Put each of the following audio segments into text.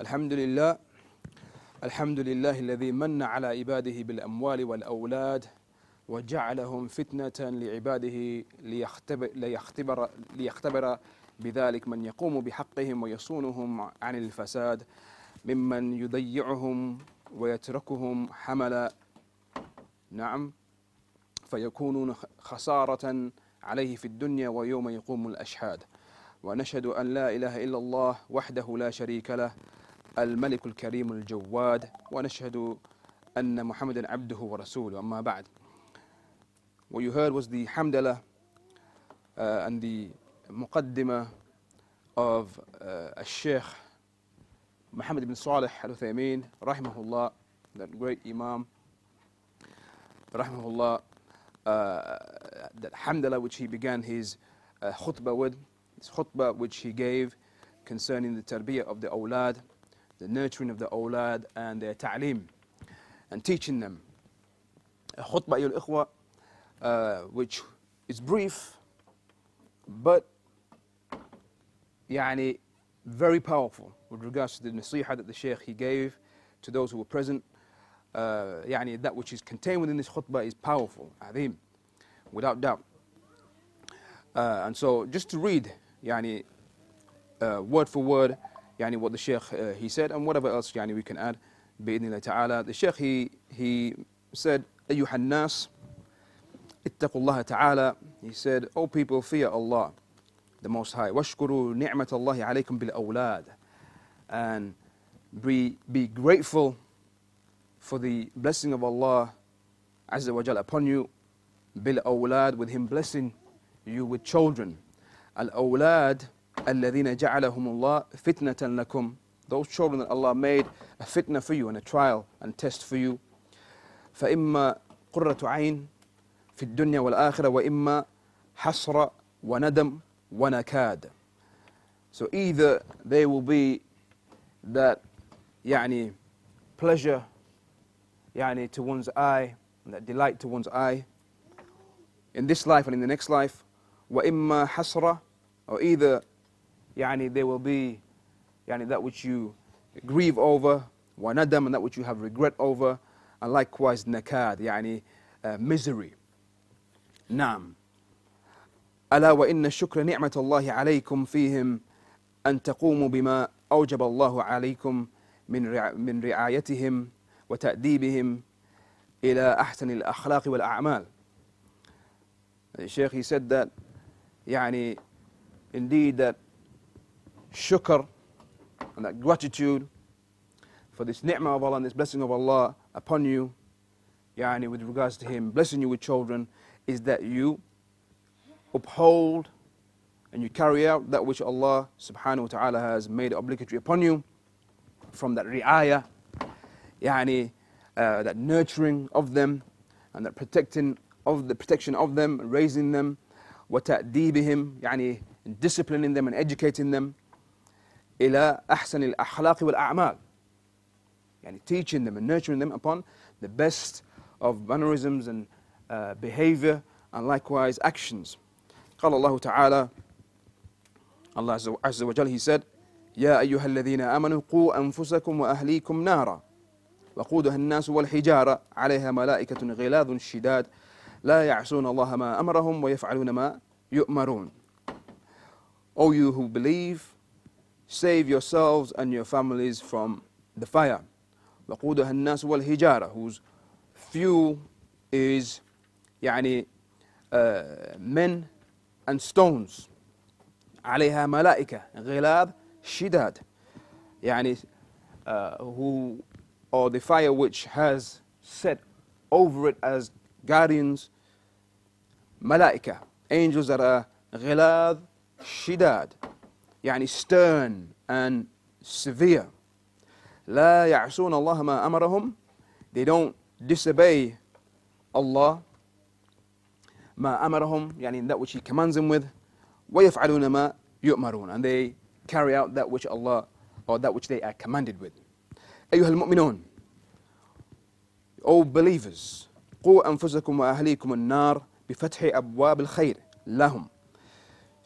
الحمد لله الحمد لله الذي من على عباده بالأموال والأولاد وجعلهم فتنة لعباده ليختبر, ليختبر, ليختبر بذلك من يقوم بحقهم ويصونهم عن الفساد ممن يضيعهم ويتركهم حملا نعم فيكونون خسارة عليه في الدنيا ويوم يقوم الأشهاد ونشهد أن لا إله إلا الله وحده لا شريك له الملك الكريم الجواد ونشهد أن محمدا عبده ورسوله أما بعد What you heard was the Hamdalah uh, and the Muqaddimah of uh, Sheikh Muhammad ibn Salih al Uthaymeen, Rahimahullah, that great Imam, Rahimahullah, uh, that Hamdalah which he began his uh, khutbah with, his khutbah which he gave concerning the tarbiyah of the awlad, the nurturing of the awlad and their ta'lim, and teaching them. A khutbah, al ikhwa, uh, which is brief, but يعني very powerful with regards to the nasiha that the Shaykh he gave to those who were present. Uh, يعني that which is contained within this khutbah is powerful, عظيم, without doubt. Uh, and so just to read يعني uh, word for word يعني what the Shaykh uh, he said and whatever else يعني we can add بإذن الله تعالى. The Shaykh he, he said أيها الناس اتقوا الله تعالى He said, O people, fear Allah, the Most High. واشكروا نعمة الله عليكم بالأولاد And be, be grateful for the blessing of Allah Azza wa Jalla upon you بالأولاد with Him blessing you with children. الأولاد الذين جعلهم الله فتنة لكم Those children that Allah made a fitna for you and a trial and test for you. فإما قرة عين في الدنيا والآخرة وإما حسرة وندم ونكاد So either they will be that يعني pleasure يعني to one's eye that delight to one's eye in this life and in the next life وإما حسرة or either يعني they will be يعني that which you grieve over وندم and that which you have regret over and likewise nakad يعني uh, misery نعم ألا وإن الشكر نعمة الله عليكم فيهم أن تقوموا بما أوجب الله عليكم من رع من رعايتهم وتأديبهم إلى أحسن الأخلاق والأعمال. The Sheikh he said that يعني indeed that shukr and that gratitude for this ni'mah of Allah and this blessing of Allah upon you يعني with regards to him blessing you with children is that you uphold and you carry out that which Allah subhanahu wa ta'ala has made obligatory upon you from that ri'ayah, yani, uh, that nurturing of them and that protecting of the protection of them, raising them, وتأديبهم يعني disciplining them and educating them إلى أحسن الأخلاق والأعمال يعني teaching them and nurturing them upon the best of mannerisms and uh, behavior and likewise actions. قال الله تعالى Allah عز وجل he said يا أيها الذين آمنوا قوا أنفسكم وأهليكم نارا وقودها الناس والحجارة عليها ملائكة غلاظ شداد لا يعصون الله ما أمرهم ويفعلون ما يؤمرون O you who believe save yourselves and your families from the fire وقودها الناس والحجارة whose fuel is يعني uh, men and stones عليها ملائكة غلاظ شداد يعني uh, who or the fire which has set over it as guardians ملائكة angels that are غلاظ شداد يعني stern and severe لا يعصون الله ما أمرهم they don't disobey Allah ما أمرهم يعني that which He commands them with ويفعلون ما يؤمرون and they carry out that which Allah or that which they are commanded with أيها المؤمنون O believers قوا أنفسكم وأهليكم النار بفتح أبواب الخير لهم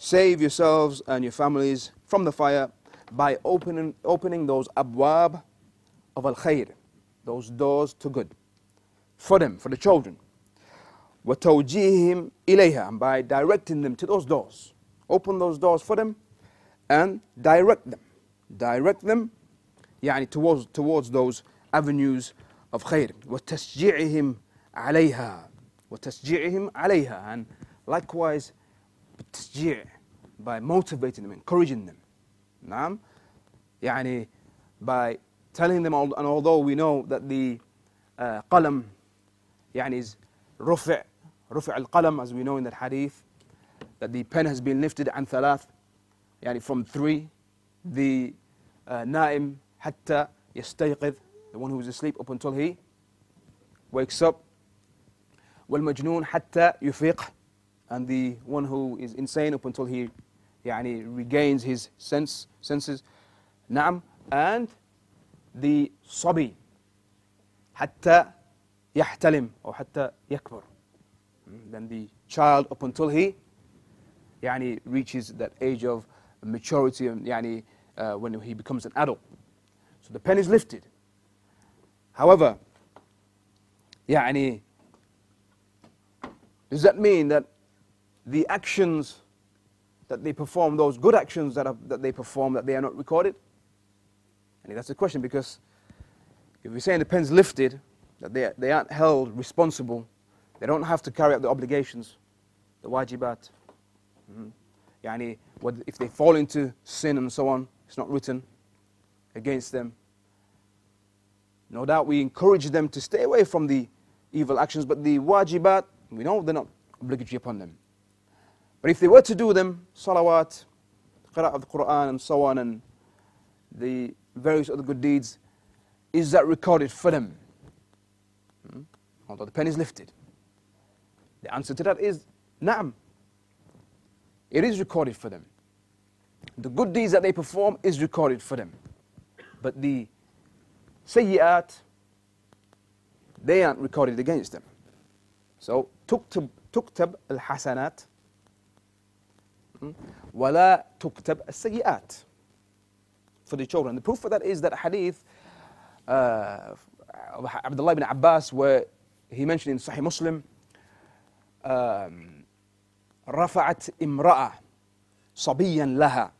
Save yourselves and your families from the fire by opening, opening those abwab of al khair, those doors to good, for them, for the children. وتوجيههم إليها and by directing them to those doors. Open those doors for them and direct them. Direct them يعني towards, towards those avenues of خير وتشجيعهم عليها وتشجيعهم عليها and likewise تشجيع by motivating them encouraging them نعم يعني by telling them and although we know that the uh, قلم يعني is رفع رفع القلم as we know in the hadith that the pen has been lifted عن ثلاث يعني from three the uh, نائم حتى يستيقظ the one who is asleep up until he wakes up والمجنون حتى يفيق and the one who is insane up until he يعني regains his sense senses نعم and the صبي حتى يحتلم أو حتى يكبر then the child up until he يعني reaches that age of maturity and يعني uh, when he becomes an adult so the pen is lifted however يعني does that mean that the actions that they perform, those good actions that, are, that they perform, that they are not recorded? And that's the question because if we're saying the pen's lifted, that they, they aren't held responsible, they don't have to carry out the obligations, the wajibat. Mm-hmm. Yani, if they fall into sin and so on, it's not written against them. No doubt we encourage them to stay away from the evil actions, but the wajibat, we know they're not obligatory upon them. But if they were to do them, salawat, qira'ah of the Quran and so on, and the various other good deeds, is that recorded for them? Hmm? Although the pen is lifted. The answer to that is na'am. It is recorded for them. The good deeds that they perform is recorded for them. But the sayyi'at, they aren't recorded against them. So, tuktab, tuktab al-hasanat, ولا تكتب السيئات for the children. The proof for that is that hadith uh, of Abdullah ibn Abbas where he mentioned in Sahih Muslim um, رفعت امرأة صبيا لها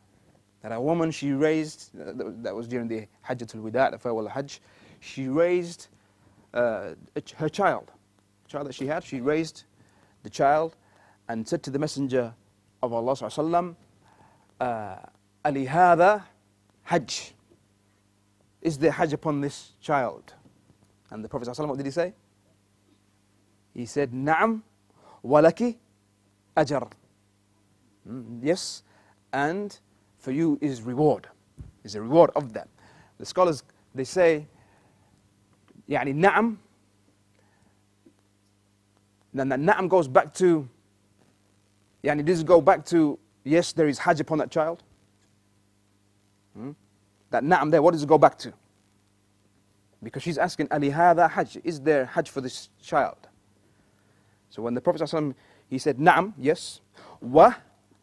that a woman she raised that was during the Hajjatul Wida the farewell Hajj she raised uh, her child child that she had she raised the child and said to the messenger of Allah sallallahu uh, alihada hajj is there hajj upon this child and the prophet sallallahu what did he say he said na'am walaki ajar mm, yes and for you is reward is a reward of that the scholars they say يعني na'am then that na'am goes back to Yani does it go back to, yes, there is hajj upon that child? Hmm? That na'am there, what does it go back to? Because she's asking, Ali hadha hajj, is there hajj for this child? So when the Prophet ﷺ, he said, na'am, yes, wa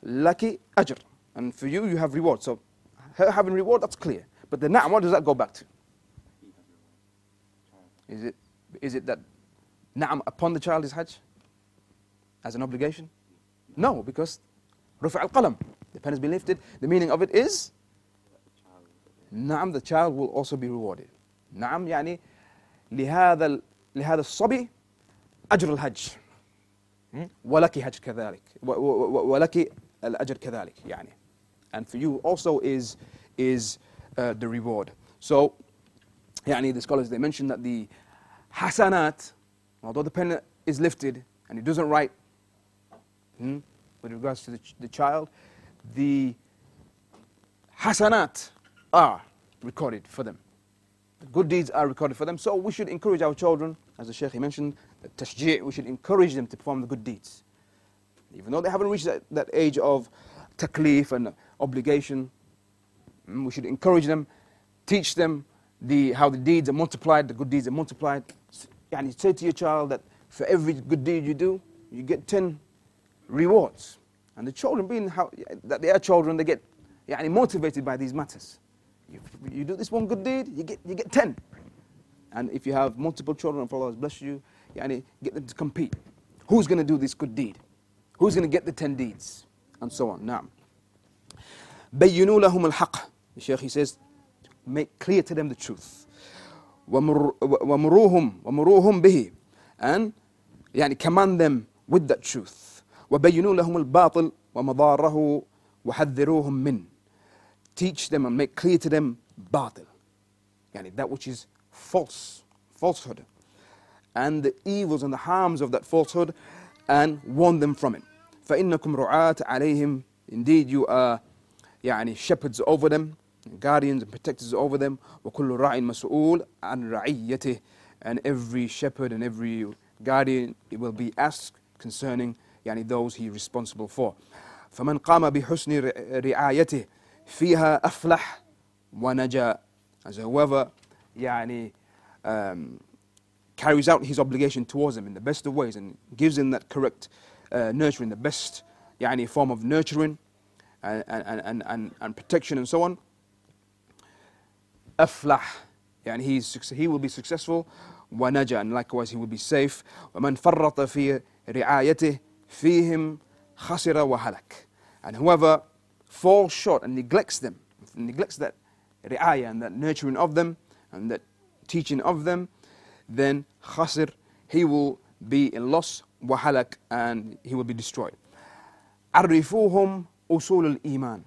laki ajr. And for you, you have reward. So her having reward, that's clear. But the na'am, what does that go back to? Is it, is it that na'am upon the child is hajj? As an obligation? No, because رفع القلم, the pen has been lifted. The meaning of it is نعم, the child will also be rewarded. نعم يعني لهذا لهذا الصبي أجر الحج ولك حج كذلك ولك الأجر كذلك يعني and for you also is is uh, the reward. So يعني the scholars they mention that the hasanat although the pen is lifted and it doesn't write hmm, with regards to the, ch the child, the hasanat are recorded for them. The good deeds are recorded for them. So we should encourage our children, as the Shaykh mentioned, the tashji', we should encourage them to perform the good deeds. Even though they haven't reached that, that age of taklif and obligation, hmm, we should encourage them, teach them the, how the deeds are multiplied, the good deeds are multiplied. And you say to your child that for every good deed you do, you get 10 rewards. And the children, being how, that they are children, they get يعني motivated by these matters. You, you do this one good deed, you get, you get 10. And if you have multiple children, if Allah has blessed you, يعني get them to compete. Who's going to do this good deed? Who's going to get the 10 deeds? And so on. نعم. بينوا لهم الحق. The Shaykh he says, make clear to them the truth. ومر, ومروهم ومروهم به. And يعني command them with that truth. وبينوا لهم الباطل ومضاره وحذروهم من. Teach them and make clear to them باطل. يعني that which is false, falsehood. And the evils and the harms of that falsehood and warn them from it. فإنكم رعاة عليهم Indeed you are يعني shepherds over them, guardians and protectors over them. وكل راع مسؤول عن رعيته And every shepherd and every guardian will be asked concerning يعني those he is responsible for. فمن قام بحسن رعايته فيها أفلح ونجا As whoever يعني um, carries out his obligation towards them in the best of ways and gives them that correct uh, nurturing, the best يعني, form of nurturing and, and, and, and, and protection and so on. أفلح يعني he's, he will be successful ونجا and likewise he will be safe ومن فرط في رعايته فيهم خسر وهلك and whoever falls short and neglects them neglects that ri'ayah and that nurturing of them and that teaching of them then khasir he will be in loss وهلك and he will be destroyed عرفوهم أصول الإيمان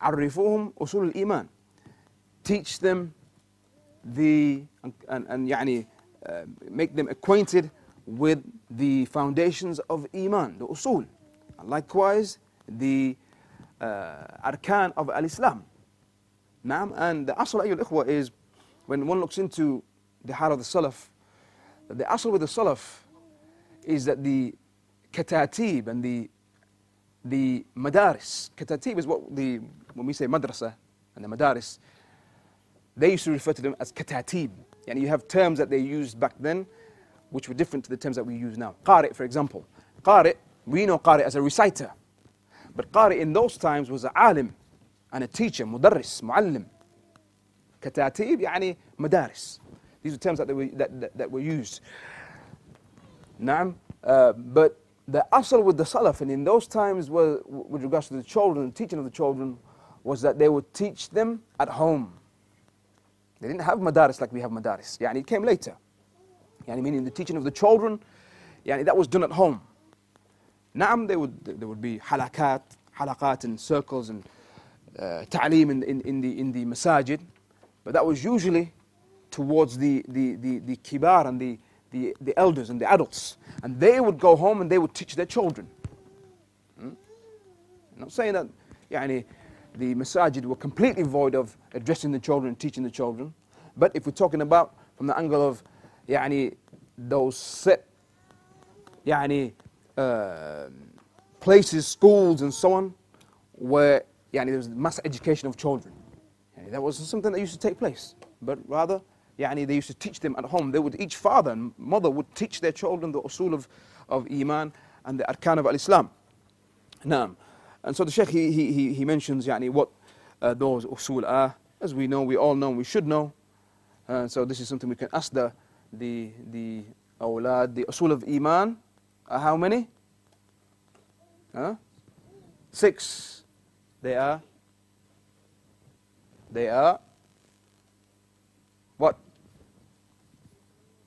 عرفوهم أصول الإيمان teach them the and, and, and يعني uh, make them acquainted with the foundations of Iman, the usul. And likewise, the uh, arkan of al-Islam. Naam, and the asl ayyul ikhwa is when one looks into the heart of the Salaf, the asl with the Salaf is that the katatib and the the madaris, katatib is what the when we say madrasa and the madaris, they used to refer to them as katatib. And you have terms that they used back then which were different to the terms that we use now. Qari, for example. Qari, we know Qari as a reciter. But Qari in those times was a alim and a teacher, mudarris, muallim. Katatib, yani madaris. These are terms that, were, that, that, that were used. Naam. Uh, but the asal with the salaf, and in those times, was, with regards to the children, the teaching of the children, was that they would teach them at home. They didn't have madaris like we have madaris. Yani it came later. Yani meaning the teaching of the children, yani that was done at home. Naam, there would, there would be halakat, halakat and circles and uh, ta'aleem in, in, in, the, in the masajid, but that was usually towards the, the, the, the kibar and the, the, the elders and the adults. And they would go home and they would teach their children. Hmm? I'm not saying that yani, the masajid were completely void of addressing the children and teaching the children. But if we're talking about from the angle of يعني those set يعني uh, places, schools and so on where يعني there was mass education of children. Yani that wasn't something that used to take place. But rather يعني they used to teach them at home. They would, each father and mother would teach their children the usul of, of Iman and the arkan of al-Islam. Naam. And so the Sheikh, he, he, he mentions يعني, what uh, those usul are. As we know, we all know, we should know. Uh, so this is something we can ask the, the, the awlad, the usul of Iman are how many? Huh? Six. They are, they are, what?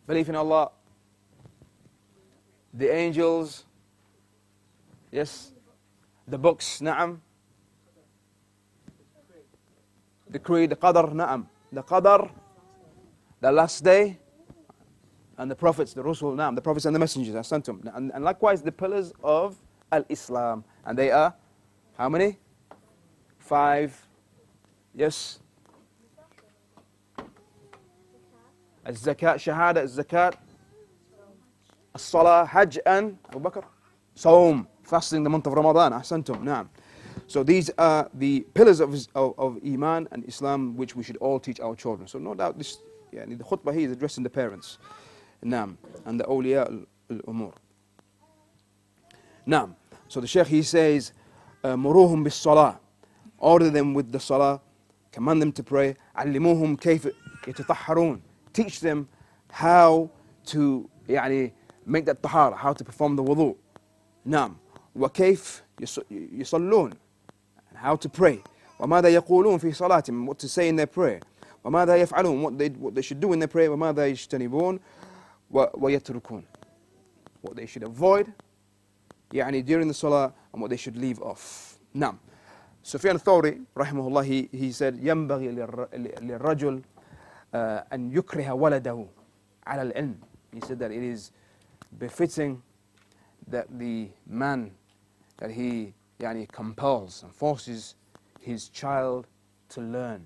Belief in Allah, the angels, yes, the books, na'am, the creed, the qadr, na'am, the qadr, the last day, and the prophets, the Rasul, Nam, the prophets and the messengers, Asantum. And, and likewise the pillars of Al Islam. And they are how many? Five. Yes. Al Zakat, Shahada, Al Zakat, Al Salah, Hajj, and Abu Bakr. Saum, fasting the month of Ramadan. Asantum. Naam. So these are the pillars of, of, of, Iman and Islam which we should all teach our children. So no doubt this, yeah, the khutbah is addressing the parents. نعم and the awliya al-umur نعم so the sheikh he says مروهم بالصلاة order them with the salah command them to pray علموهم كيف يتطهرون teach them how to يعني make that tahara how to perform the wudu نعم وكيف يصلون how to pray وماذا يقولون في صلاتهم what to say in their prayer وماذا يفعلون what they, what they should do in their prayer وماذا يجتنبون ويتركون what they should avoid يعني during the salah and what they should leave off نعم سفيان الثوري رحمه الله he, he said ينبغي للرجل أن يكره ولده على العلم he said that it is befitting that the man that he يعني compels and forces his child to learn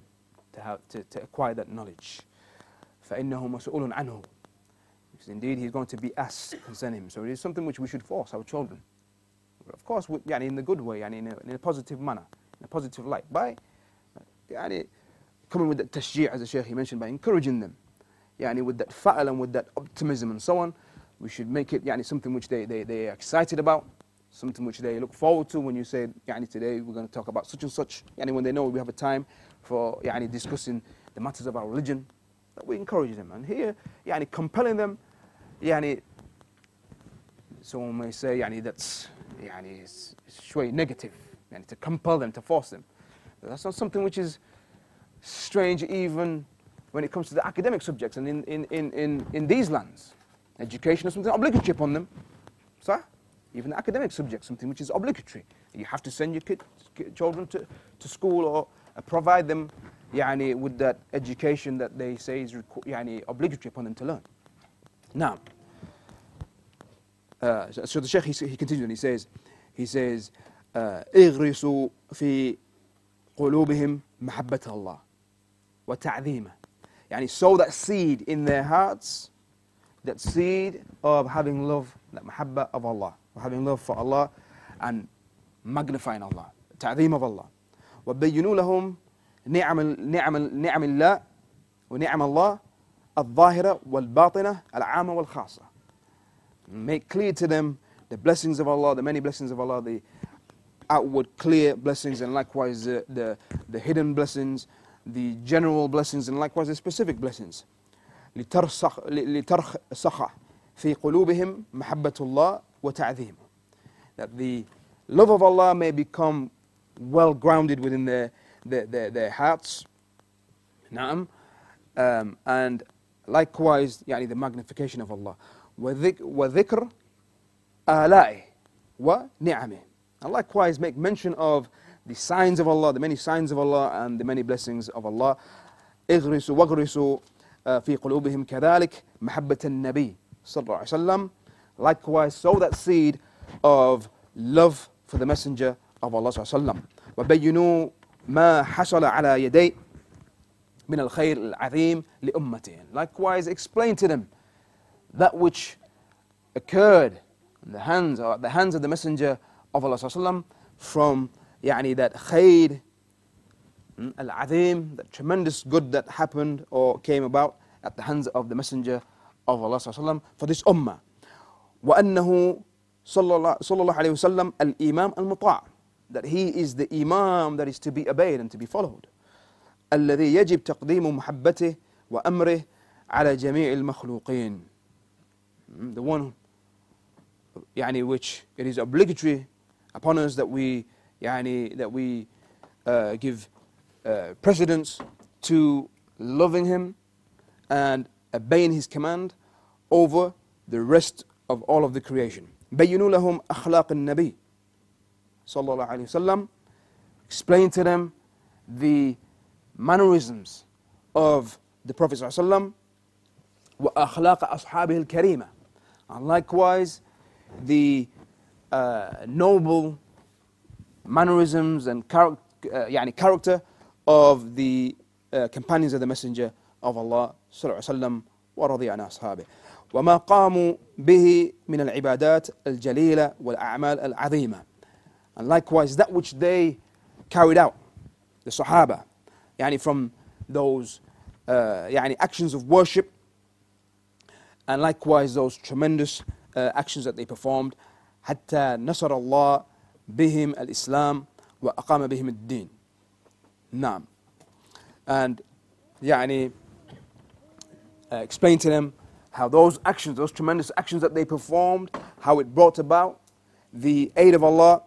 to, have, to, to acquire that knowledge فإنه مسؤول عنه because Indeed, he's going to be asked concerning him. So it is something which we should force our children. But of course, yeah, in the good way and in a, in a positive manner, in a positive light. By yeah, coming with that tashji' as the Shaykh he mentioned, by encouraging them. Yani, with that fa'al and with that optimism and so on, we should make it yeah, something which they, they, they are excited about, something which they look forward to when you say, yeah, today we're going to talk about such and such. yeah, when they know we have a time for yeah, discussing the matters of our religion, we encourage them. And here, yeah, compelling them يعني someone may say يعني that's يعني شوي negative يعني to compel them to force them but that's not something which is strange even when it comes to the academic subjects and in, in, in, in, in these lands education is something obligatory upon them so even the academic subject something which is obligatory you have to send your kids, children to, to school or uh, provide them يعني with that education that they say is يعني obligatory upon them to learn now uh, so the Sheikh he, he continues and he says he says اغرسوا في قلوبهم محبة الله وتعظيمه يعني sow that seed in their hearts that seed of having love that محبة of Allah of having love for Allah and magnifying Allah تعظيم of Allah وبينوا لهم نعم نعم نعم الله ونعم الله الظاهرة والباطنة العامة والخاصة make clear to them the blessings of Allah the many blessings of Allah the outward clear blessings and likewise the, the, the hidden blessings the general blessings and likewise the specific blessings لترسخ لترسخ في قلوبهم محبة الله وتعظيمه that the love of Allah may become well grounded within their, their, their, their hearts نعم um, and likewise يعني the magnification of Allah وذكر آلائه ونعمه and likewise make mention of the signs of Allah, the many signs of Allah and the many blessings of Allah. اغرسوا واغرسوا في قلوبهم كذلك محبة النبي صلى الله عليه وسلم. Likewise, sow that seed of love for the messenger of Allah صلى الله عليه وسلم. وبينوا ما حصل على يدي من الخير العظيم لأمته. Likewise, explain to them that which occurred in the hands, or the hands of the messenger of Allah وسلم, from يعني that khair al-azim, that tremendous good that happened or came about at the hands of the messenger of Allah وسلم, for this ummah. وأنه صلى الله عليه وسلم الإمام المطاع that he is the imam that is to be obeyed and to be followed الذي يجب تقديم محبته وأمره على جميع المخلوقين the one يعني which it is obligatory upon us that we يعني that we uh, give uh, precedence to loving him and obeying his command over the rest of all of the creation بينوا لهم أخلاق النبي صلى الله عليه وسلم explain to them the mannerisms of the Prophet صلى الله عليه وسلم وأخلاق أصحابه الكريمة and likewise the uh, noble mannerisms and char- uh, يعني character of the uh, companions of the Messenger of Allah صلى الله عليه وسلم ورضي عن أصحابه وما قاموا به من العبادات الجليلة والأعمال العظيمة and likewise that which they carried out the Sahaba يعني from those uh, يعني actions of worship and likewise those tremendous uh, actions that they performed حتى نصر الله بهم الإسلام وأقام بهم الدين نعم and يعني uh, explain to them how those actions, those tremendous actions that they performed, how it brought about the aid of Allah,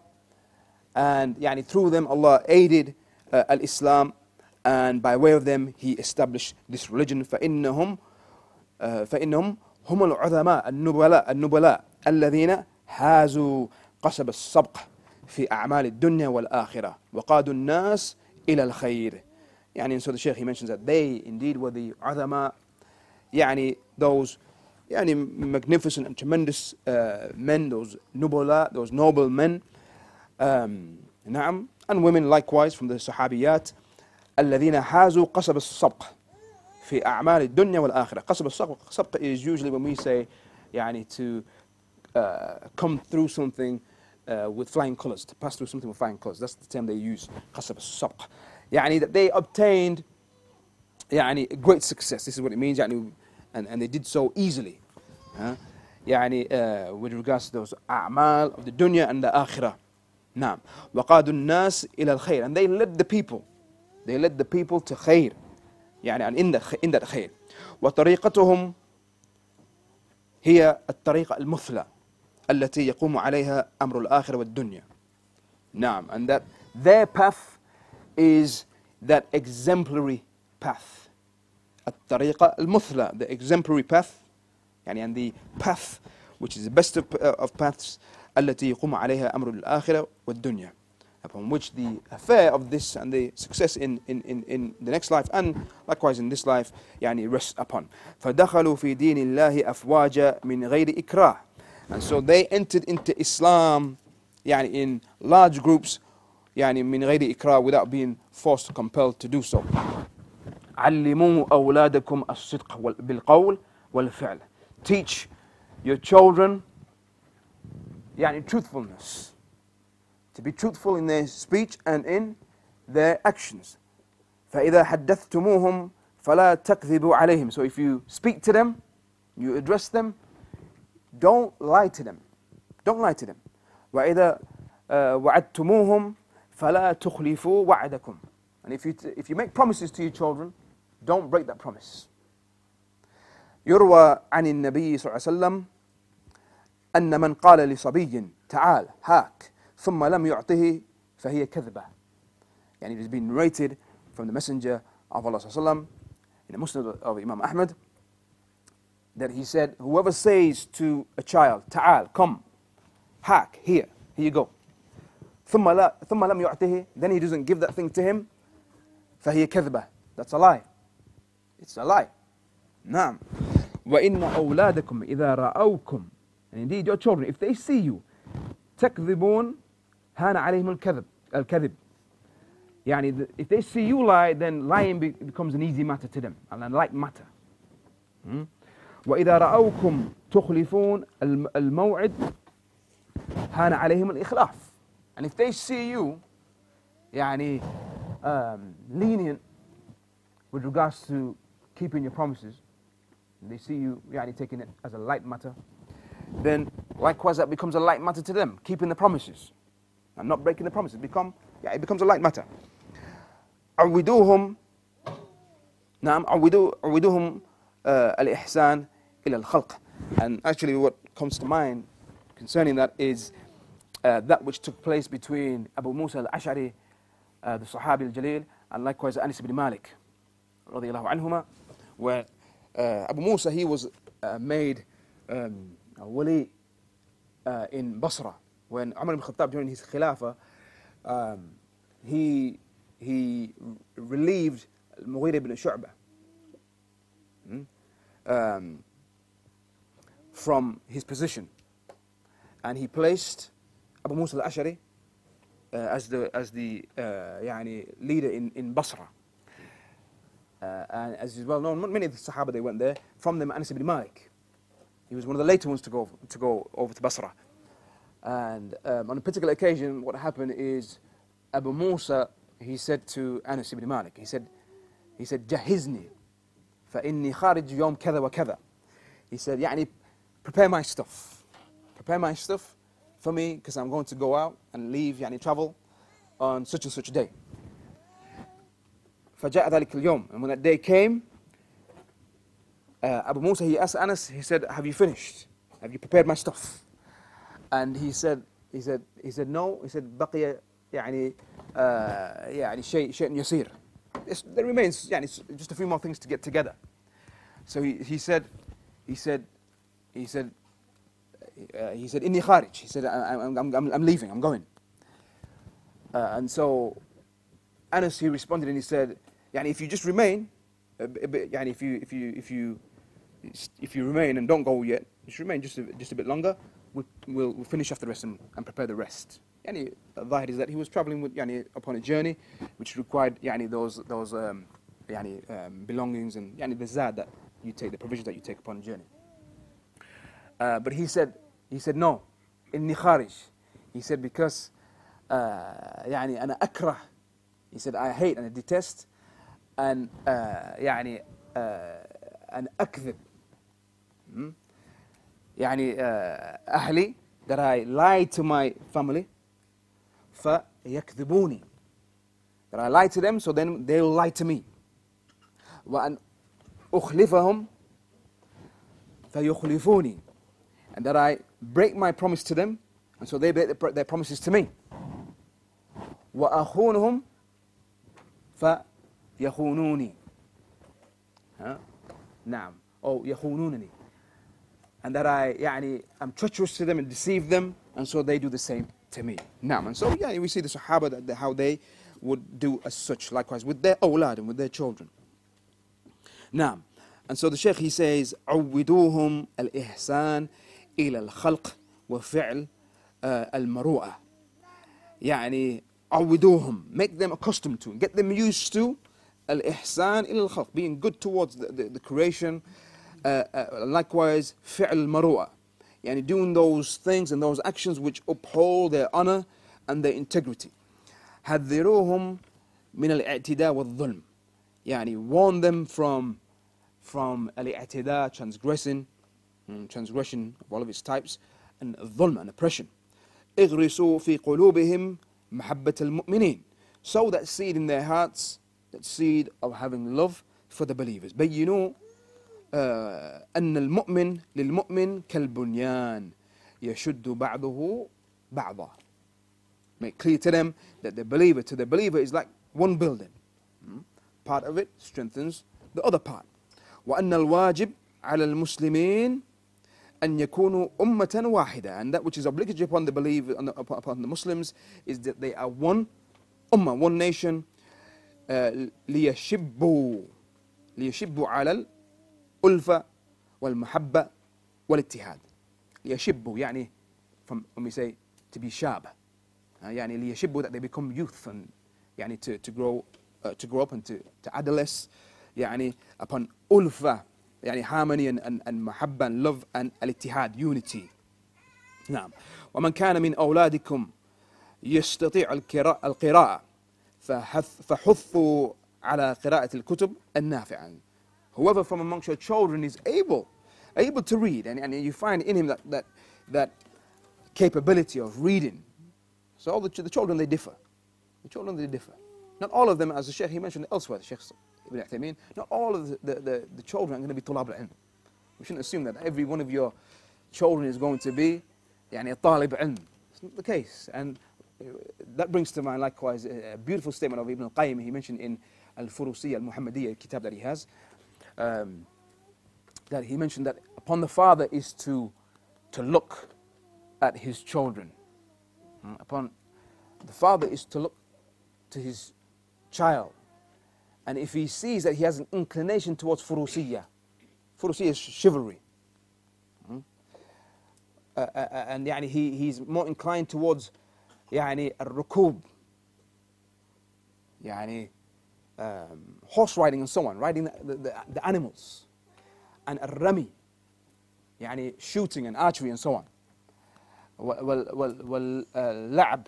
and يعني, through them Allah aided uh, al-Islam, and by way of them He established this religion. فإنهم uh, فإنهم هم العظماء النبلاء النبلاء الذين حازوا قصب السبق في أعمال الدنيا والآخرة وقادوا الناس إلى الخير يعني so the Shaykh he mentions that they indeed were the عظماء يعني those يعني magnificent and tremendous uh, men those nubala those noble men um, نعم and women likewise from the صحابيات الذين حازوا قصب السبق في أعمال الدنيا والآخرة قصب السبق is usually when we say يعني to uh, come through something uh, with flying colors to pass through something with flying colors that's the term they use قصب السبق يعني that they obtained يعني great success this is what it means يعني and, and they did so easily huh? يعني uh, with regards to those أعمال of the dunya and the akhirah نعم وقادوا الناس إلى الخير and they led the people They led the people to خير يعني and in that, in that خير وطريقتهم هي الطريقة المثلى التي يقوم عليها أمر الآخرة والدنيا نعم and that their path is that exemplary path الطريقة المثلى the exemplary path يعني and the path which is the best of, uh, of paths التي يقوم عليها أمر الآخرة والدنيا upon which the affair of this and the success in, in, in, in the next life and likewise in this life يعني rests upon فدخلوا في دين الله أفواجا من غير إكراه and so they entered into Islam يعني in large groups يعني من غير إكراه without being forced compelled to do so علموا أولادكم الصدق بالقول والفعل teach your children يعني truthfulness to be truthful in their speech and in their actions فإذا حدثتموهم فلا تكذبوا عليهم so if you speak to them you address them don't lie to them don't lie to them وإذا وعدتموهم فلا تخلفوا وعدكم and if you, if you make promises to your children don't break that promise يروى عن النبي صلى الله عليه وسلم أن من قال لصبي تعال هاك ثم لم يعطه فهي كذبة يعني it has been narrated from the messenger of Allah صلى الله عليه وسلم in the Musnad of Imam Ahmad that he said whoever says to a child ta'al come hak here here you go ثم لا ثم لم يعطه then he doesn't give that thing to him فهي كذبة that's a lie. It's a lie. نعم. وإن أولادكم إذا رأوكم. And indeed your children if they see you تكذبون هان عليهم الكذب الكذب يعني if they see you lie then lying becomes an easy matter to them and a light matter hmm? وإذا رأوكم تخلفون الموعد هان عليهم الإخلاف and if they see you يعني um, lenient with regards to keeping your promises they see you يعني taking it as a light matter then likewise that becomes a light matter to them keeping the promises I'm not breaking the promises. Become, yeah, it becomes a light matter. عودوهم نعم عودو عودوهم الإحسان إلى الخلق and actually what comes to mind concerning that is uh, that which took place between Abu Musa al-Ash'ari uh, the Sahabi al-Jalil and likewise Anas ibn Malik رضي الله عنهما where uh, Abu Musa he was uh, made um, wali uh, in Basra when Umar ibn Khattab during his Khilafah, um, he, he relieved Mughir ibn Shu'bah hmm, um, from his position. And he placed Abu Musa al-Ash'ari uh, as the, as the uh, يعني leader in, in Basra. Uh, and as is well known, many of the Sahaba, they went there. From them, Anas ibn Malik. He was one of the later ones to go, to go over to Basra. And um, on a particular occasion, what happened is Abu Musa, he said to Anas ibn Malik, he said, he said, جهزني فإني خارج يوم كذا وكذا. He said, يعني, prepare my stuff. Prepare my stuff for me because I'm going to go out and leave, يعني, travel on such and such a day. فجاء ذلك اليوم and when that day came uh, Abu Musa he asked Anas he said have you finished have you prepared my stuff and he said he said he said no he said بقي يعني uh, يعني شيء شيء يسير It's, there remains يعني just a few more things to get together so he, he said he said he said uh, he said inni kharij he said I, I'm, I'm, I'm leaving I'm going uh, and so Anas he responded and he said يعني if you just remain a bit, يعني if you if you if you if you remain and don't go yet just remain just a, just a bit longer we'll, we'll, we'll finish off the rest and, and prepare the rest يعني الظاهر is that he was traveling with يعني upon a journey which required يعني those those um, يعني um, belongings and يعني the zad that you take the provisions that you take upon a journey uh, but he said he said no إني خارج he said because uh, يعني أنا أكره he said I hate and I detest أن uh, يعني uh, أن أكذب hmm? يعني uh, أهلي that I lie to my family فيكذبوني that I lie to them so then they will lie to me وأن أخلفهم فيخلفوني and that I break my promise to them and so they break their promises to me وأخونهم فيخونوني ها نعم أو يخونونني and that I يعني I'm treacherous to them and deceive them and so they do the same to me نعم and so yeah we see the Sahaba that, that how they would do as such likewise with their أولاد and with their children نعم and so the Sheikh he says عودوهم الإحسان إلى الخلق وفعل المروءة يعني عودوهم make them accustomed to get them used to الإحسان إلى الخلق being good towards the, the, the creation uh, uh, likewise فعل المروءة يعني doing those things and those actions which uphold their honor and their integrity حذروهم من الاعتداء والظلم يعني warn them from from الاعتداء transgressing transgression of all of its types and الظلم and oppression اغرسوا في قلوبهم محبة المؤمنين sow that seed in their hearts that seed of having love for the believers بينوا uh, أن المؤمن للمؤمن كالبنيان يشد بعضه بعضا make clear to them that the believer to the believer is like one building part of it strengthens the other part وأن الواجب على المسلمين أن يكونوا أمة واحدة and that which is obligatory upon the believer upon the Muslims is that they are one ummah one nation uh, ليشبوا ليشبوا على الألفة والمحبة والاتحاد. ليشبوا يعني from when we say to be shab uh, يعني ليشبوا that they become youth and يعني to, to grow uh, to grow up and to, to adolesce. يعني upon ألفة يعني harmony and, and, and محبة and love and الاتحاد unity. نعم. ومن كان من أولادكم يستطيع القراءة فحثوا على قراءة الكتب النافعة. whoever from amongst your children is able able to read and, and you find in him that, that, that capability of reading so all the, the children they differ the children they differ not all of them as the Sheikh he mentioned elsewhere the Sheikh Ibn Uthaymeen not all of the, the, the, the children are going to be طلاب العلم we shouldn't assume that every one of your children is going to be يعني طالب علم it's not the case and that brings to mind likewise a beautiful statement of Ibn al-Qayyim he mentioned in Al-Furusiyya al-Muhammadiyya kitab that he has um, that he mentioned that upon the father is to to look at his children hmm? upon the father is to look to his child and if he sees that he has an inclination towards furusiyya furusiyya is chivalry hmm? uh, uh, and يعني he, he's more inclined towards يعني الركوب يعني um, horse riding and so on riding the, the, the animals and الرمي يعني shooting and archery and so on واللعب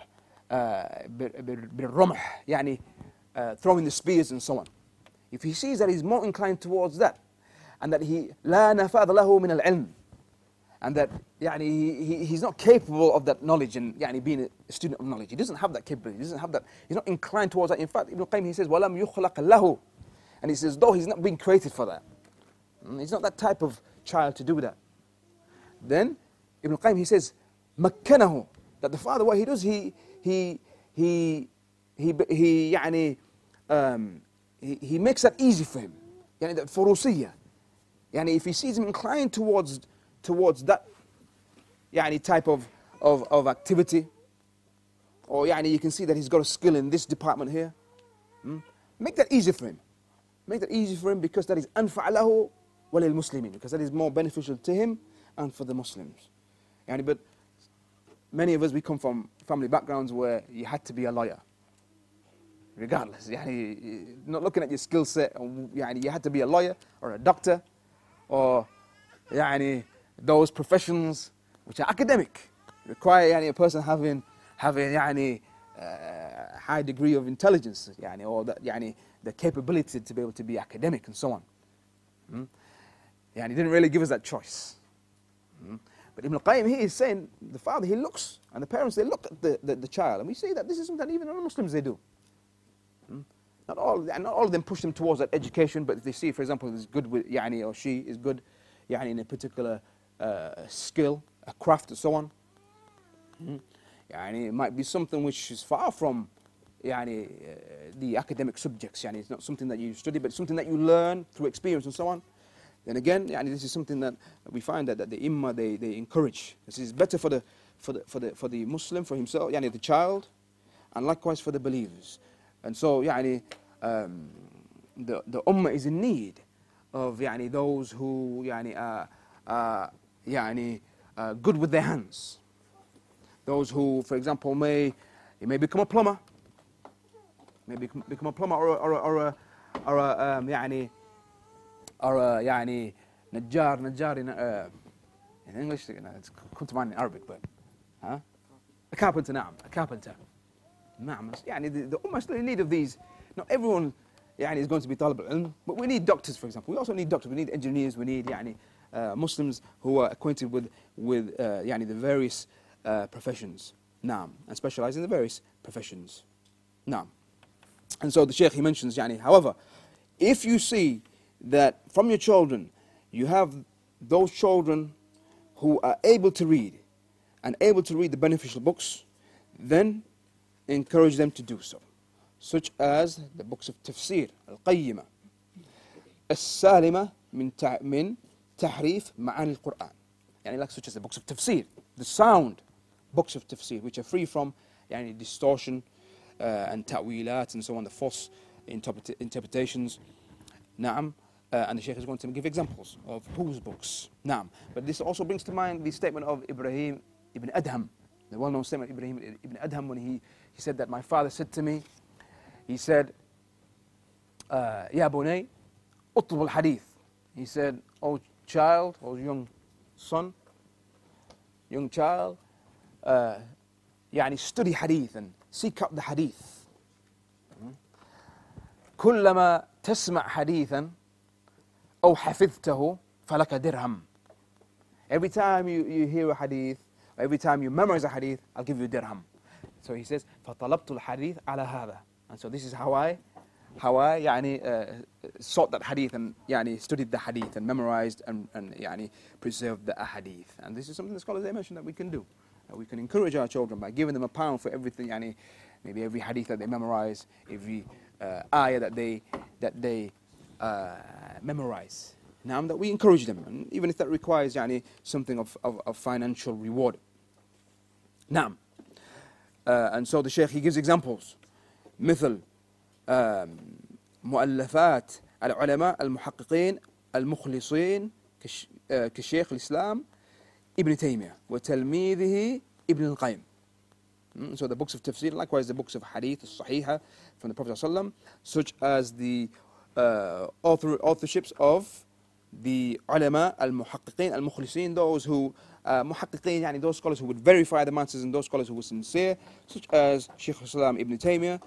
بالرمح يعني uh, throwing the spears and so on if he sees that he's more inclined towards that and that he لا نفاذ له من العلم and that يعني, he, he, he's not capable of that knowledge and يعني, being a student of knowledge. He doesn't have that capability. He doesn't have that. He's not inclined towards that. In fact, Ibn Qayyim he says, وَلَمْ يُخْلَقَ لَهُ And he says, though he's not being created for that. Mm, he's not that type of child to do that. Then Ibn Qayyim he says, مكنه that the father what he does he he he he he يعني um, he, he makes that easy for him يعني that فروسية يعني if he sees him inclined towards towards that يعني type of, of, of activity or يعني you can see that he's got a skill in this department here hmm? make that easy for him make that easy for him because that is أنفع له وللمسلمين because that is more beneficial to him and for the Muslims يعني but many of us we come from family backgrounds where you had to be a lawyer regardless يعني not looking at your skill set يعني you had to be a lawyer or a doctor or يعني those professions which are academic require يعني, a person having having يعني uh, high degree of intelligence يعني or that يعني the capability to be able to be academic and so on hmm? يعني he didn't really give us that choice hmm? but Ibn al-Qayyim here is saying the father he looks and the parents they look at the, the, the child and we see that this is something that even non-Muslims they do hmm? not all not all of them push them towards that education but if they see for example is good with يعني or she is good يعني in a particular uh, skill, a craft and so on. Mm. يعني it might be something which is far from يعني, uh, the academic subjects. يعني it's not something that you study, but something that you learn through experience and so on. Then again, يعني this is something that we find that, that the imma they, they encourage. This is better for the, for, the, for, the, for the Muslim, for himself, يعني the child, and likewise for the believers. And so يعني, um, the, the ummah is in need of يعني, those who يعني, uh, uh, يعني, uh, good with their hands. Those who, for example, may, he may become a plumber, may become, become a plumber or a, or a, or a, or a um, يعني, or a يعني نجار نجار in, uh, in English كنت معني Arabic but huh? a carpenter نعم a carpenter نعم يعني the, the ummah still in need of these not everyone يعني is going to be طالب العلم but we need doctors for example we also need doctors we need engineers we need يعني uh, Muslims who are acquainted with, with uh, يعني the various uh, professions. Naam. And specialize in the various professions. Naam. And so the Shaykh he mentions, يعني, however, if you see that from your children you have those children who are able to read and able to read the beneficial books, then encourage them to do so. Such as the books of tafsir, al-qayyimah, السالمة من من تحريف معاني القرآن يعني like such as the books of tafsir the sound books of tafsir which are free from يعني distortion uh, and ta'wilat and so on the false interpret interpretations نعم uh, and the Shaykh is going to give examples of whose books نعم but this also brings to mind the statement of Ibrahim ibn Adham the well-known statement of Ibrahim ibn Adham when he, he said that my father said to me he said uh, يا بني اطلب الحديث he said oh child or young son, young child, uh, يعني study hadith and seek up the hadith. كلما تسمع حديثا أو حفظته فلك درهم. Every time you, you hear a hadith, every time you memorize a hadith, I'll give you dirham. So he says, فطلبت الحديث على هذا. And so this is how I how I يعني uh, sought that hadith and يعني studied the hadith and memorized and, and يعني preserved the hadith. And this is something the scholars they mentioned that we can do. That we can encourage our children by giving them a pound for everything يعني maybe every hadith that they memorize, every uh, ayah that they that they uh, memorize. Now that we encourage them, and even if that requires يعني something of, of, of financial reward. Now, uh, and so the Shaykh he gives examples. مثل مؤلفات العلماء المحققين المخلصين كشيخ الإسلام ابن تيمية وتلميذه ابن القيم So the books of tafsir, likewise the books of hadith, الصحيحة from the Prophet ﷺ, such as the uh, author, authorships of the ulama al-muhaqqiqin al-mukhlisin, those who uh, muhaqqiqin, yani those scholars who would verify the matters and those scholars who were sincere, such as Shaykh al-Islam ibn Taymiyyah,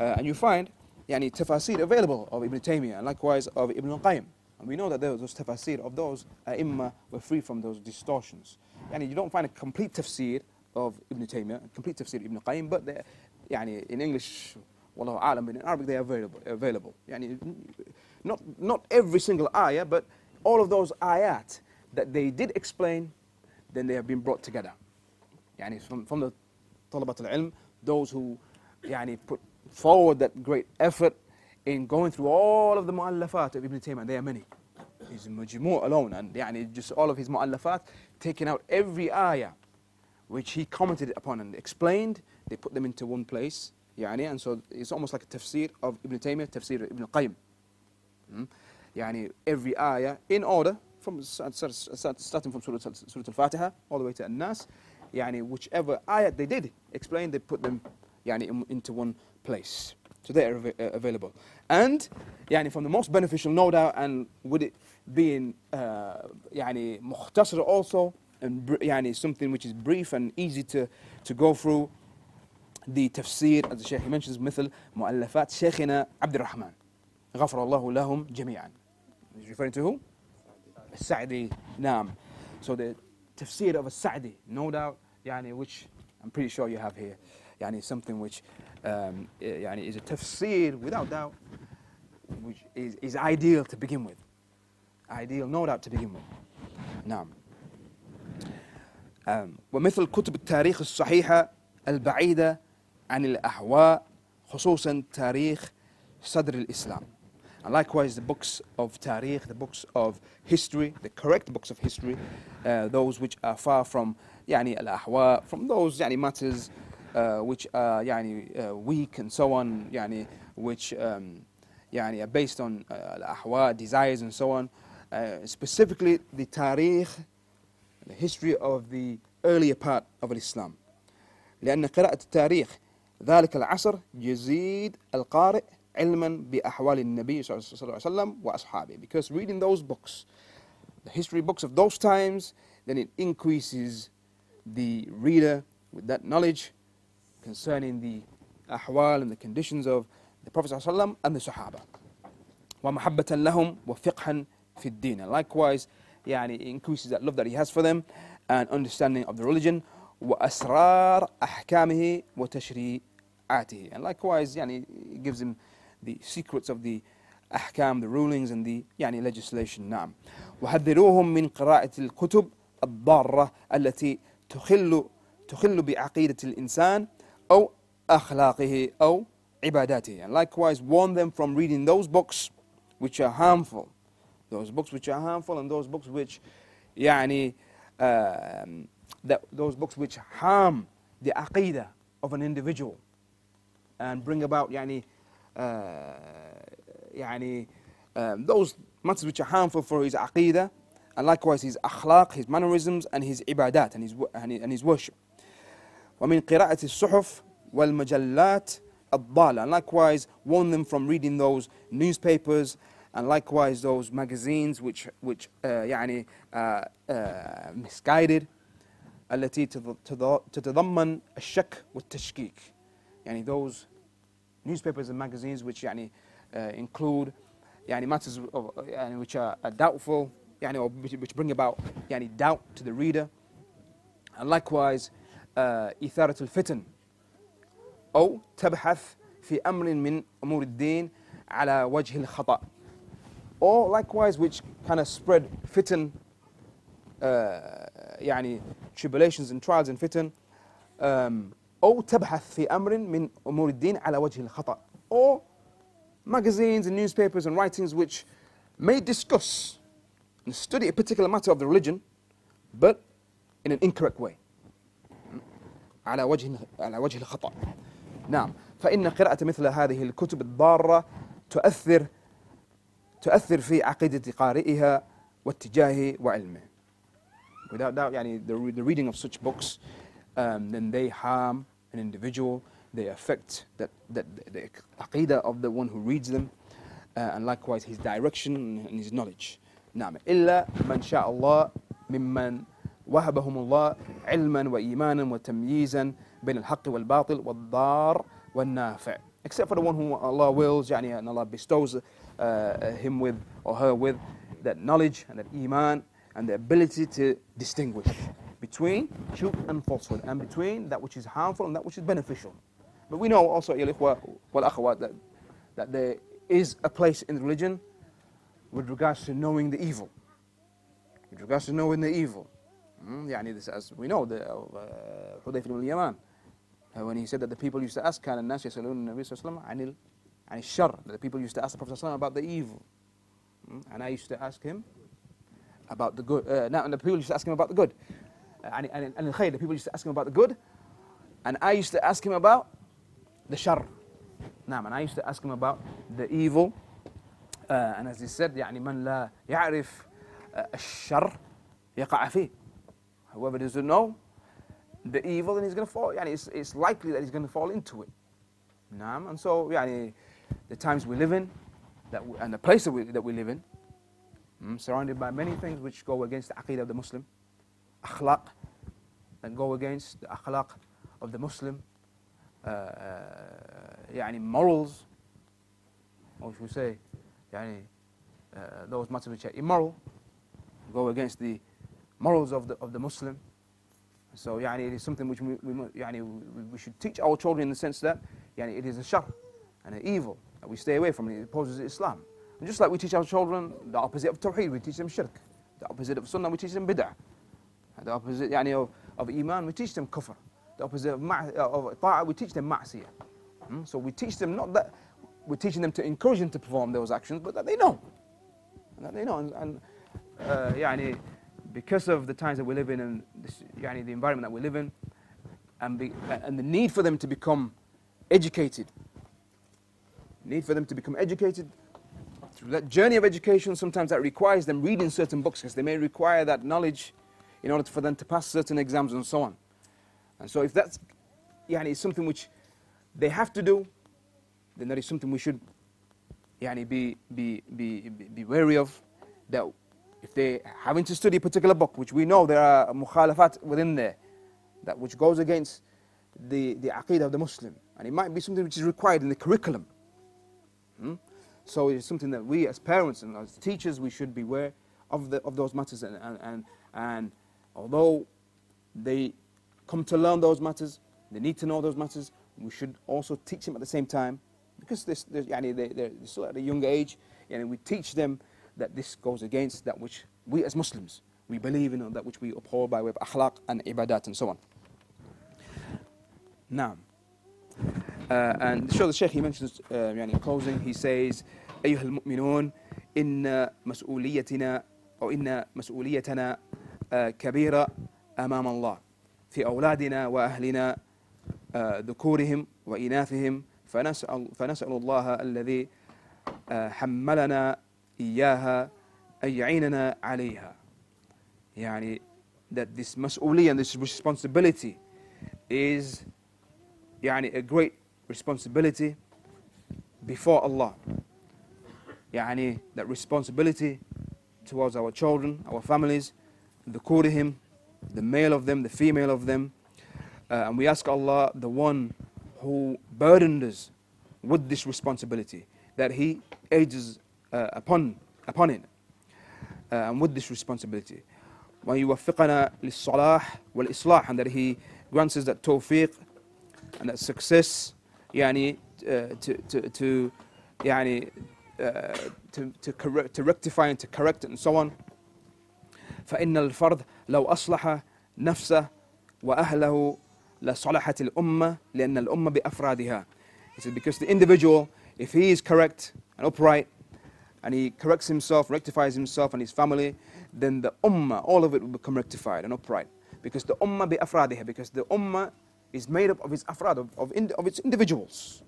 Uh, and you find yani, tafasir available of Ibn Taymiyyah and likewise of Ibn al-Qayyim. And we know that those tafasir of those uh, imma were free from those distortions. And yani, you don't find a complete tafsir of Ibn Taymiyyah, complete tafsir Ibn al-Qayyim, but yani, in English, wallahu alam, but in Arabic they are available. available. Yani, not, not every single ayah, but all of those ayat that they did explain, then they have been brought together. Yani, from, from the Talabat al-Ilm, those who yani, put forward that great effort in going through all of the mu'allafat of Ibn Taymiyyah, there are many. He's majmu' alone, and يعني just all of his mu'allafat, taking out every ayah which he commented upon and explained, they put them into one place. يعني, and so it's almost like a tafsir of Ibn Taymiyyah, tafsir Ibn Qayyim. Hmm? يعني every ayah in order, from starting from Surah, Surah Al-Fatiha all the way to An-Nas, يعني whichever ayat they did explain, they put them يعني into one place. So they are av uh, available. And يعني from the most beneficial, no doubt, and with it being uh, يعني مختصر also, and يعني something which is brief and easy to, to go through, the tafsir, as the Shaykh mentions, مثل مؤلفات شيخنا عبد الرحمن غفر الله لهم جميعا. He's referring to who? Sa'di, Naam. So the tafsir of a Sa'di, no doubt, يعني, which I'm pretty sure you have here. يعني something which um, eh, يعني is a tafsir without doubt which is, is ideal to begin with. Ideal no doubt to begin with. نعم um, ومثل كتب التاريخ الصحيحة البعيدة عن الأهواء خصوصا تاريخ صدر الإسلام And likewise, the books of Tarikh, the books of history, the correct books of history, uh, those which are far from يعني الأحواء, from those يعني matters uh, which uh, are يعني, uh, weak and so on, يعني, which um, يعني, are based on ahwa, desires and so on. specifically the tarikh, the history of the earlier part of Islam. لأن قراءة التاريخ ذلك العصر يزيد القارئ علما بأحوال النبي صلى الله عليه وسلم وأصحابه because reading those books the history books of those times then it increases the reader with that knowledge concerning the ahwal and the conditions of the Prophet صلى الله عليه وسلم and the Sahaba ومحبة لهم وفقها في الدين and likewise يعني it increases that love that he has for them and understanding of the religion وأسرار أحكامه وتشريعاته and likewise يعني it gives him the secrets of the أحكام the rulings and the يعني legislation نعم وحذروهم من قراءة الكتب الضارة التي تخل تخل بعقيدة الإنسان أو أخلاقه أو عباداته and likewise warn them from reading those books which are harmful those books which are harmful and those books which يعني um, that, those books which harm the aqidah of an individual and bring about يعني يعني um, those matters which are harmful for his aqidah and likewise his akhlaq, his mannerisms and his ibadat and his, and his worship. ومن قراءة الصحف والمجلات الضالة and likewise warn them from reading those newspapers and likewise those magazines which which uh, يعني uh, uh, misguided التي تتضمن الشك والتشكيك يعني those newspapers and magazines which يعني uh, include يعني matters of, يعني which are, are doubtful يعني or which bring about يعني doubt to the reader and likewise uh, إثارة الفتن أو تبحث في أمر من أمور الدين على وجه الخطأ or likewise which kind of spread fitan uh, يعني tribulations and trials and fitan um, أو تبحث في أمر من أمور الدين على وجه الخطأ or magazines and newspapers and writings which may discuss and study a particular matter of the religion but in an incorrect way على وجه على وجه الخطأ نعم فإن قراءة مثل هذه الكتب الضارة تؤثر تؤثر في عقيدة قارئها واتجاهه وعلمه without doubt يعني the, the reading of such books um, then they harm an individual, they affect that, that, the aqidah of the one who reads them, uh, and likewise his direction and his knowledge. نعم إلا من شاء الله ممن وهبهم الله علما وإيمانا وتمييزا بين الحق والباطل والضار والنافع except for the one whom Allah wills يعني and Allah bestows uh, him with or her with that knowledge and that iman and the ability to distinguish between truth and falsehood and between that which is harmful and that which is beneficial. But we know also, that, that there is a place in religion with regards to knowing the evil. With regards to knowing the evil. Mm, يعني this, as we know, the uh, ibn al-Yaman, uh, when he said that the people used to ask, كان الناس يسألون النبي صلى الله عليه وسلم عن عن الشر, that the people used to ask the Prophet ﷺ about the evil. Mm, and I used to ask him about the good. Uh, now, and the people used to ask him about the good. Uh, and, and, and the people used to ask him about the good. And I used to ask him about the shar. Now, and I used to ask him about the evil. Uh, and as he said, يعني من لا يعرف الشر يقع فيه. Whoever doesn't know the evil, then he's going to fall. Yani it's, it's likely that he's going to fall into it. Naam. And so, yani, the times we live in, that we, and the place that we, that we live in, mm, surrounded by many things which go against the aqidah of the Muslim, akhlaq, that go against the akhlaq of the Muslim, uh, uh, morals, or should we say, yani, uh, those matters which are immoral, go against the morals of the, of the Muslim. So yani, it is something which we, we, we should teach our children in the sense that yani, it is a shar and an evil that we stay away from. It opposes Islam. And just like we teach our children the opposite of Tawheed, we teach them shirk. The opposite of Sunnah, we teach them bid'ah. The opposite yani, of, of Iman, we teach them kufr. The opposite of, ma- of ta'ah, we teach them ma'siyah. Hmm? So we teach them not that we're teaching them to encourage them to perform those actions, but that they know. And that they know. And, and uh, yani, because of the times that we live in and this, yani, the environment that we live in, and, be, and the need for them to become educated, need for them to become educated, through that journey of education, sometimes that requires them reading certain books because they may require that knowledge in order for them to pass certain exams and so on. And so if that's yani, something which they have to do, then that is something we should yani, be, be, be, be wary of. That if they having to study a particular book, which we know there are mukhalafat within there, that which goes against the, the aqidah of the Muslim, and it might be something which is required in the curriculum. Hmm? So it's something that we as parents and as teachers, we should be aware of, the, of those matters. And, and, and, and although they come to learn those matters, they need to know those matters, we should also teach them at the same time. Because this, this, yani they, they're still at a young age, and we teach them that this goes against that which we as Muslims, we believe in, that which we uphold by way of akhlaq and ibadat and so on. Now, uh, and show the Sheikh, he mentions uh, يعني in closing, he says, أيها المؤمنون إن مسؤوليتنا أو إن مسؤوليتنا كبيرة أمام الله في أولادنا وأهلنا ذكورهم وإناثهم فنسأل, فنسأل الله الذي حملنا إياها أن يعيننا عليها يعني that this مسؤولية and this responsibility is يعني a great responsibility before Allah يعني that responsibility towards our children our families the him the male of them the female of them uh, and we ask Allah the one who burdened us with this responsibility that he ages uh, upon upon it uh, and with this responsibility ويوفقنا للصلاح والإصلاح and that he grants us that tawfiq and that success يعني uh, to, to, to يعني uh, to, to, correct, to rectify and to correct it and so on فإن الفرد لو أصلح نفسه وأهله لصلحت الأمة لأن الأمة بأفرادها He said because the individual if he is correct and upright and he corrects himself, rectifies himself and his family, then the ummah, all of it will become rectified and upright. Because the ummah bi afradiha, because the ummah is made up of its afrad, of, of, of its individuals.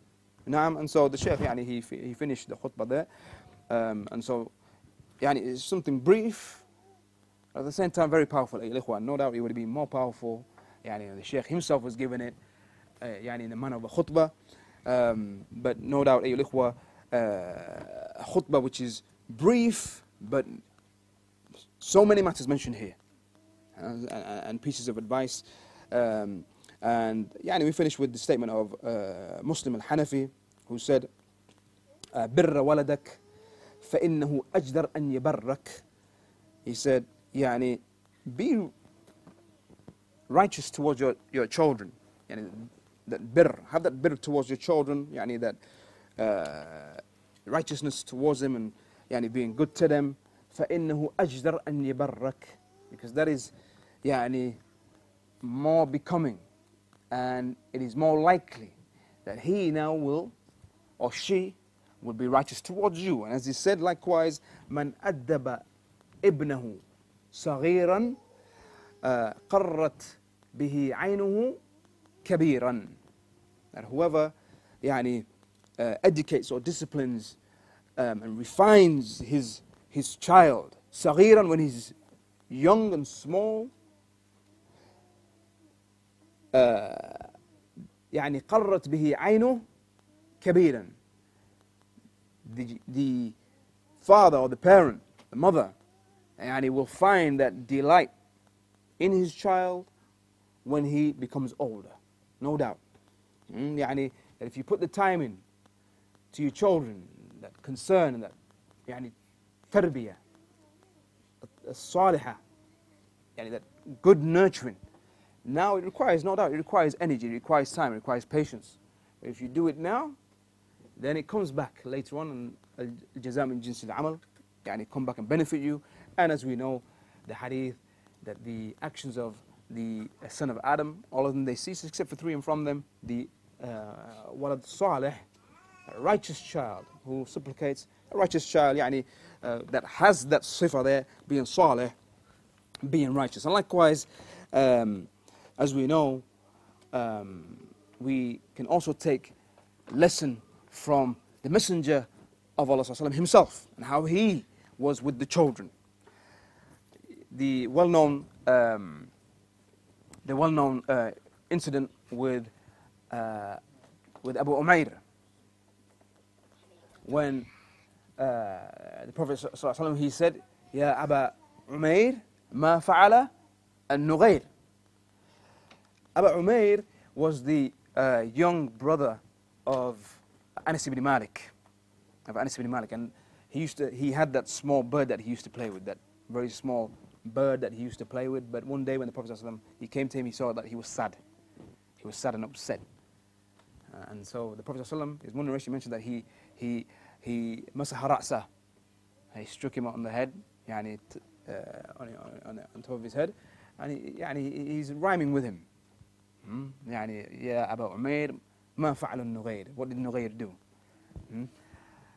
Naam, and so the Shaykh, yani, he, he finished the khutbah there. Um, and so, yani, it's something brief, at the same time very powerful. No doubt it would be more powerful. Yani, the Shaykh himself was given it uh, yani, in the manner of a khutbah. Um, but no doubt, uh, khutbah which is brief, but so many matters mentioned here. And, and, and pieces of advice. Um, and yani, we finish with the statement of uh, Muslim al-Hanafi, who said, بر ولدك فإنه أجدر أن يبرك He said يعني be righteous towards your, your children يعني that bitter have that bitter towards your children يعني that uh, righteousness towards them and يعني being good to them فإنه أجدر أن يبرك because that is يعني more becoming and it is more likely that he now will or she will be righteous towards you and as he said likewise من أدب ابنه صغيرا uh, قرت به عينه كبيرا that whoever يعني uh, educates or disciplines um, and refines his his child صغيرا when he's young and small uh, يعني قرت به عينه كبيرا the, the father or the parent the mother يعني will find that delight in his child when he becomes older no doubt mm, يعني that if you put the time in to your children that concern and that يعني تربية الصالحة يعني that good nurturing now it requires no doubt it requires energy it requires time it requires patience but if you do it now then it comes back later on and الجزاء من جنس العمل يعني come back and benefit you and as we know the hadith that the actions of the son of Adam all of them they cease except for three and from them the uh, walad salih a righteous child who supplicates a righteous child يعني uh, that has that sifa there being salih being righteous and likewise um, as we know um, we can also take lesson from the messenger of Allah وسلم, himself and how he was with the children the well-known um, the well-known uh, incident with uh, with Abu Umair when uh, the Prophet ﷺ, he said, Ya Aba Umair, ma fa'ala al-Nughair. Abu Umair was the uh, young brother of Anas ibn Malik, of Anas ibn Malik, and he used to, he had that small bird that he used to play with, that very small bird that he used to play with. But one day when the Prophet ﷺ, he came to him, he saw that he was sad. He was sad and upset. Uh, and so the Prophet ﷺ, his one narration mentioned that he, he, he مسح رأسه he struck him on the head يعني uh, on, on, on top of his head and يعني he's rhyming with him hmm? يعني يا أبا عمير ما فعل النغير what did النغير do hmm?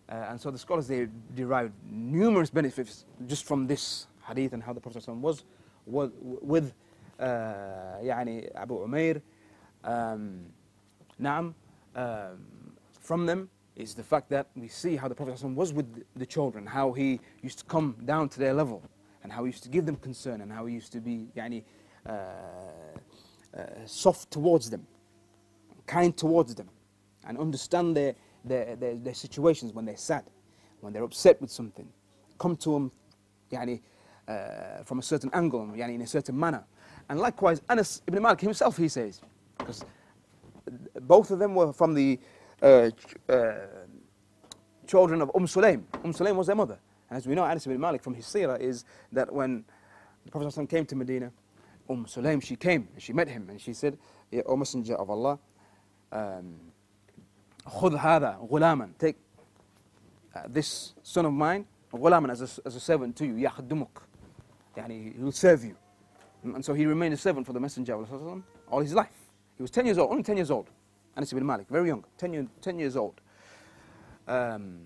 uh, and so the scholars they derived numerous benefits just from this hadith and how the Prophet was, was with uh, يعني Abu Umair um, نعم um, from them is the fact that we see how the Prophet was with the children, how he used to come down to their level, and how he used to give them concern, and how he used to be yani, uh, uh, soft towards them, kind towards them, and understand their, their, their, their, situations when they're sad, when they're upset with something. Come to them yani, uh, from a certain angle, yani, in a certain manner. And likewise, Anas ibn Malik himself, he says, because both of them were from the uh, uh, children of Umm Sulaim. Umm Sulaim was their mother. And as we know, Anas ibn Malik from his seerah is that when the Prophet ﷺ came to Medina, Umm Sulaim, she came and she met him and she said, O Messenger of Allah, um, خذ هذا غلاما take uh, this son of mine غلاما as a, as a servant to you يخدمك يعني he will serve you and so he remained a servant for the messenger of Allah all his life he was 10 years old only 10 years old Anas ibn Malik, very young, 10, year, 10 years old. Um,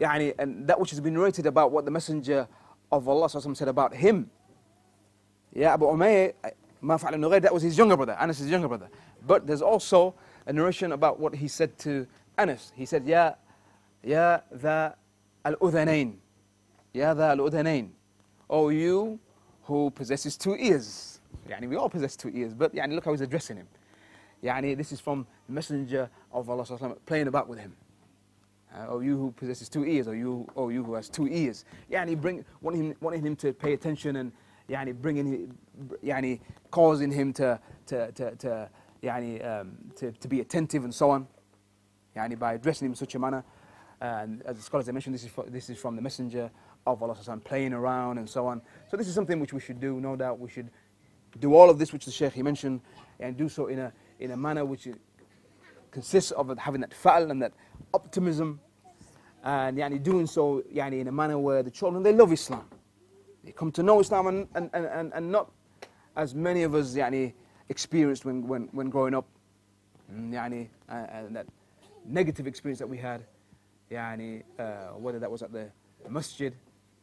يعني, and that which has been narrated about what the Messenger of Allah said about him. Yeah, Abu Umair, ما فعل نغير, that was his younger brother, Anas' his younger brother. But there's also a narration about what he said to Anas. He said, Ya, ya the al-udhanain. Ya the al-udhanain. Oh, you who possesses two ears. Yani, we all possess two ears, but yeah, look how he's addressing him. Yani, this is from the Messenger of Allah playing about with him. Uh, oh, you who possesses two ears, or you, oh, you who has two ears. Yani, bring, wanting, him, wanting him to pay attention and yani, bringing, yani, causing him to, to, to, to, yani, um, to, to be attentive and so on. Yani, by addressing him in such a manner. And as the scholars have mentioned, this is, for, this is from the Messenger of Allah playing around and so on. So this is something which we should do, no doubt. We should do all of this which the Shaykh he mentioned and do so in a, in a manner which consists of having that fa'al and that optimism and yani, doing so yani, in a manner where the children, they love Islam. They come to know Islam and, and, and, and not as many of us yani, experienced when, when, when growing up. Mm, yani, uh, and that negative experience that we had, yani, uh, whether that was at the masjid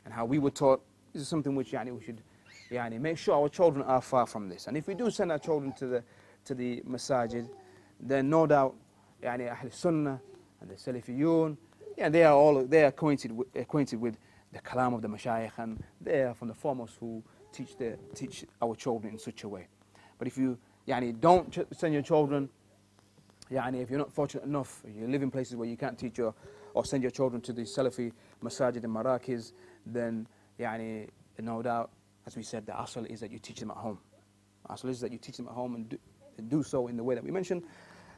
and how we were taught, this is something which yani, we should yani, make sure our children are far from this. And if we do send our children to the, to the masajid, then no doubt yani, Ahl Sunnah and the Salafiyun, yeah, they are all they are acquainted with, acquainted with the kalam of the mashayikh and they are from the foremost who teach the, teach our children in such a way. But if you yani, don't send your children, yani, if you're not fortunate enough, you live in places where you can't teach your or send your children to the Salafi masajid and marakiz, then yani, no doubt, as we said, the asal is that you teach them at home. Asal is that you teach them at home and do, do so in the way that we mentioned.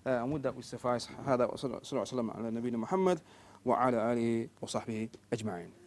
Uh, and with that we suffice هذا وصلى الله على نبينا محمد وعلى آله وصحبه أجمعين